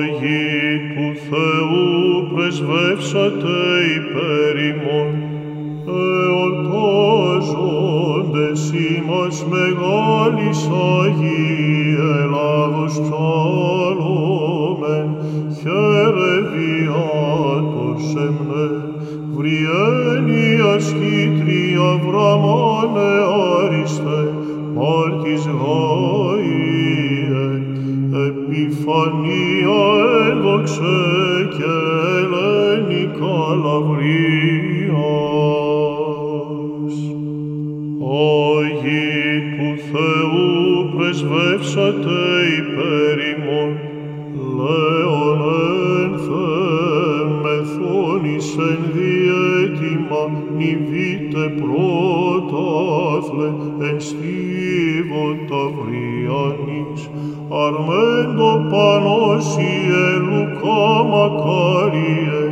Αγί του Θεού πρεσβεύσατε υπέρ ημών, εορτάζοντες ημάς μεγάλης Αγίη Ελλάδος ψάλλομεν, χαίρε βιάτος εμνε, βριένια σχήτρια επιφανία έδοξε και ελένικα λαυρίας. Αγί του Θεού πρεσβεύσατε υπέρ ημών, λέον ένθε μεθόνησεν διέτοιμα, νηβείτε μακάριε,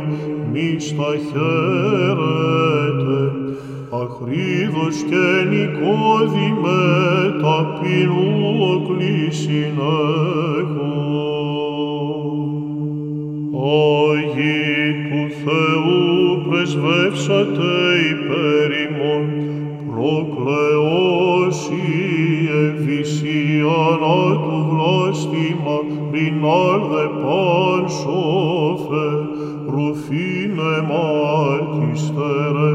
μη στα χαίρετε, αχρίδος και νικόδημε ταπεινού κλείσιν έχω. Αγί του Θεού πρεσβεύσατε υπέρ ημών, προκλεώσιε βυσίανα του βλάστημα, ρινάλδε παν σώφε, ρουφίνε μάρτιστερε,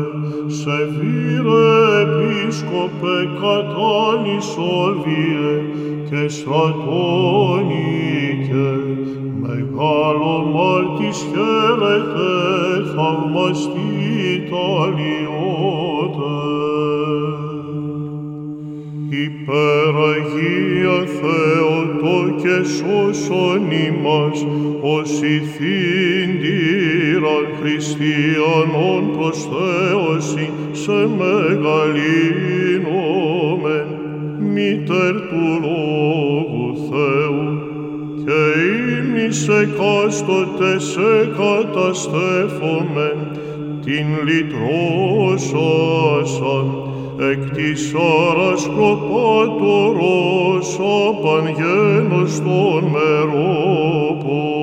σε βήρε επίσκοπε κατάνης όλβιε και στρατώνικε, μεγάλο μάρτης χαίρετε, θαυμαστή ταλιότε. Υπεραγία Θεοτό και σώσον ημάς, ως ηθήντηραν χριστιανών προς Θεոսι σε μεγαλύνομεν, μήτερ του Λόγου Θεού, και ήμνης εκάστοτε σε καταστέφομεν, την λυτρώσασαν, εκ της άρας προπάτορος απαγγένος των μερόπων.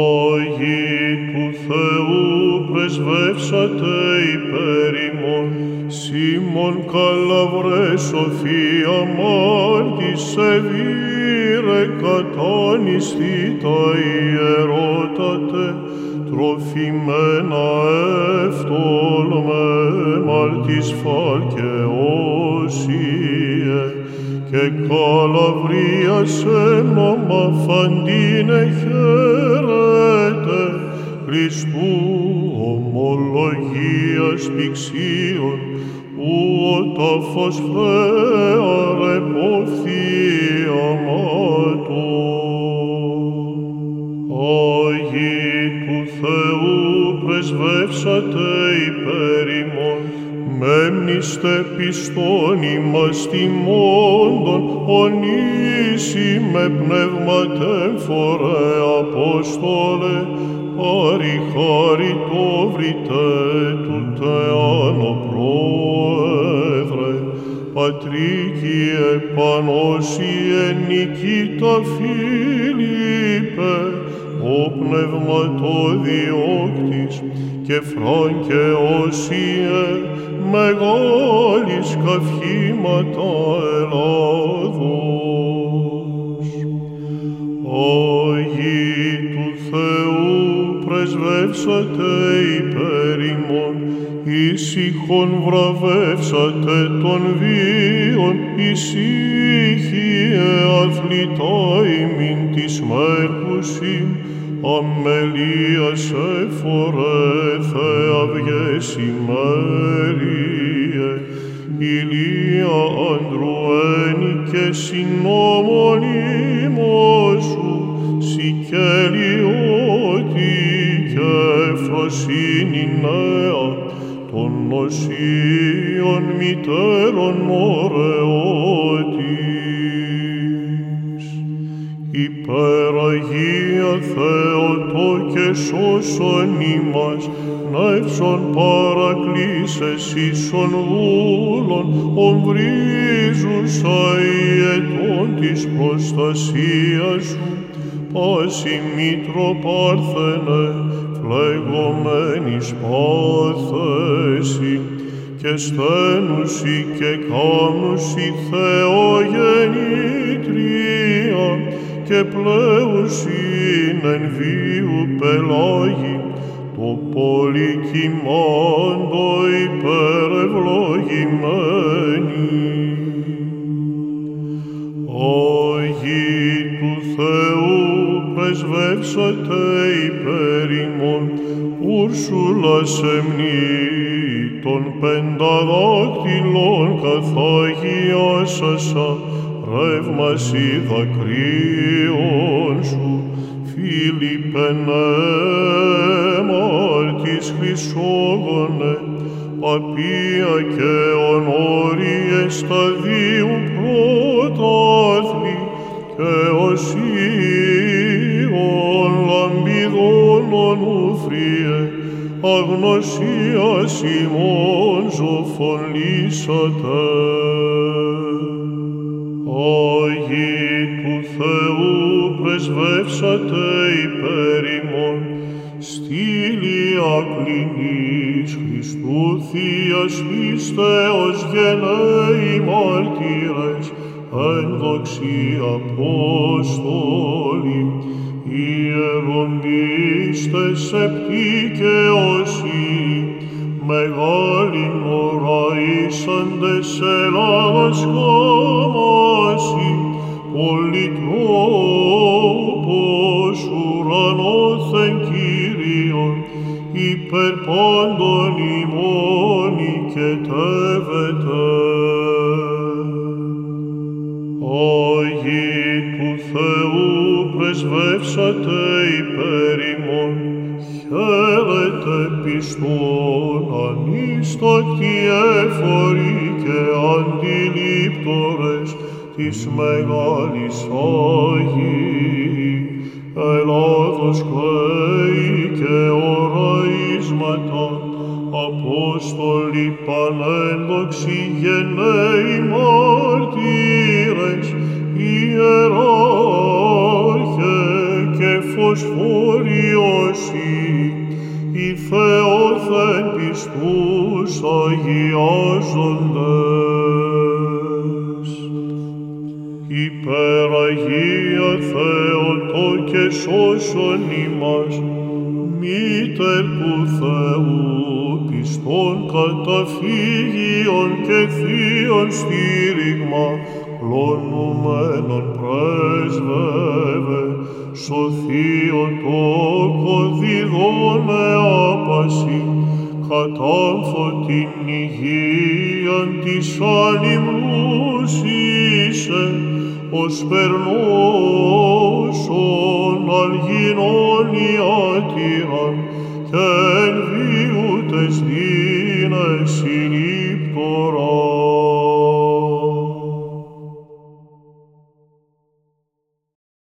Αγί του Θεού πρεσβεύσατε υπέρ ημών, Σίμων καλαβρές Σοφία μάρτης σεβήρε κατάνιστη τα ιερότατε, τροφημένα εύτολμε μάρτης φακεώσιε, και καλαβρία σε μαμά φαντίνε χαίρετε, Χριστού ομολογίας πηξίων, που ο τάφος φέαρε πόφθη αμάτων. Αγί του Θεού πρεσβεύσατε υπέρ ημών, μέμνηστε πιστόν ημάς τιμώντων, ονήσει με πνεύματεν φορέ Απόστολε, πάρει χάρη το βρείτε του Θεάνο Πρόεδρε, Πατρίκιε Πανώσιε Νικήτα Φίλιππε, ο πνευματοδιώκτης και Φράγκε Όσιε, μεγάλης καυχήματα Ελλάδος. Αγί του Θεού πρεσβεύσατε υπέρ ημών, ήσυχον βραβεύσατε των βίων, ησύχιε αθλητά ημίν της μέρκουσιν, αμελίας εφορέ θεαυγές ημέριε, ηλία αντρουένη και συνόμων των νοσίων μητέρων μωρεώτης. Υπεραγία Θεοτό και σώσον ημάς, νεύσον παρακλήσες ίσον βούλων, ομβρίζουσα ιετών της προστασίας σου, πάση μήτρο πάρθενε, φλεγωμένης πάθεσης, και στένουσι και κάμνουσι Θεογεννήτρια, και πλέουσιν εν βίου πελάγι, το πολυκυμάντο υπερευλογημένη. Αγί του Θεού πρεσβεύσατε υπέρ ημών, Ούρσουλα σεμνή των πενταδάκτυλων καθαγιάσασα, ρεύμαση δακρύων σου, Φίλιππε μάρτης Χρυσόγονε, παπία και ονόριες σταδίου πρωτάθλη και οσίων αγνωσίας ημών ζωφωνήσατε. Άγιοι του Θεού πρεσβεύσατε υπέρ ημών, στήλια κλινής Χριστού Θείας πίστεως γενναίοι μάρτυρες, ένδοξοι Απόστολοι, ιεροντίστες σεπτοί και όσοι, μεγάλοι οραίσαντες Ελλάδας χάμαση, πολυτρόπος ουρανόθεν Κύριον, υπερ πάντων ημών οικετεύεται. Άγιοι του Θεού πρεσβεύσατε υπέρ ημών, χαίρετε πιστών ανίστακτοι έφοροι και αντιλήπτορες της μεγάλης Άγιης, Ελλάδος κλαίει και οραίσματα, Απόστολοι πανένδοξοι γενναίοι Υπεραγία Θεοτό και σώσον ημάς, Μήτερ του Θεού, πιστών καταφύγιον και θείον στήριγμα, κλονουμένον πρέσβευε, σωθείον τόκο διδών εάπαση, κατάμφω την υγείαν της ανυμνούς είσαι, ως περνώσον αλγινών ιατήραν, και εν βίου τες δίνεσιν